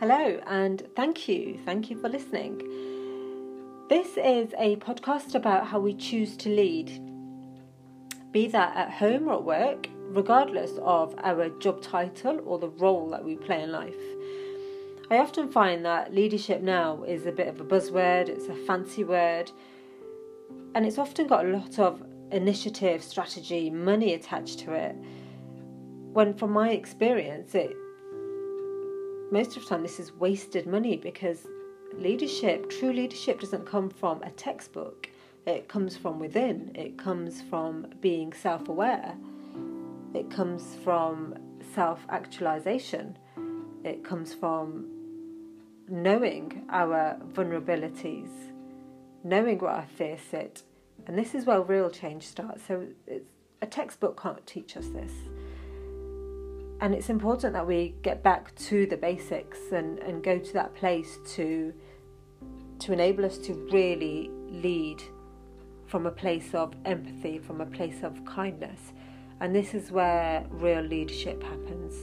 Hello, and thank you. Thank you for listening. This is a podcast about how we choose to lead, be that at home or at work, regardless of our job title or the role that we play in life. I often find that leadership now is a bit of a buzzword, it's a fancy word, and it's often got a lot of initiative, strategy, money attached to it. When, from my experience, it most of the time this is wasted money because leadership, true leadership, doesn't come from a textbook. It comes from within. It comes from being self aware. It comes from self actualization. It comes from knowing our vulnerabilities, knowing where our fears sit. And this is where real change starts. So a textbook can't teach us this and it's important that we get back to the basics and, and go to that place to to enable us to really lead from a place of empathy, from a place of kindness. And this is where real leadership happens.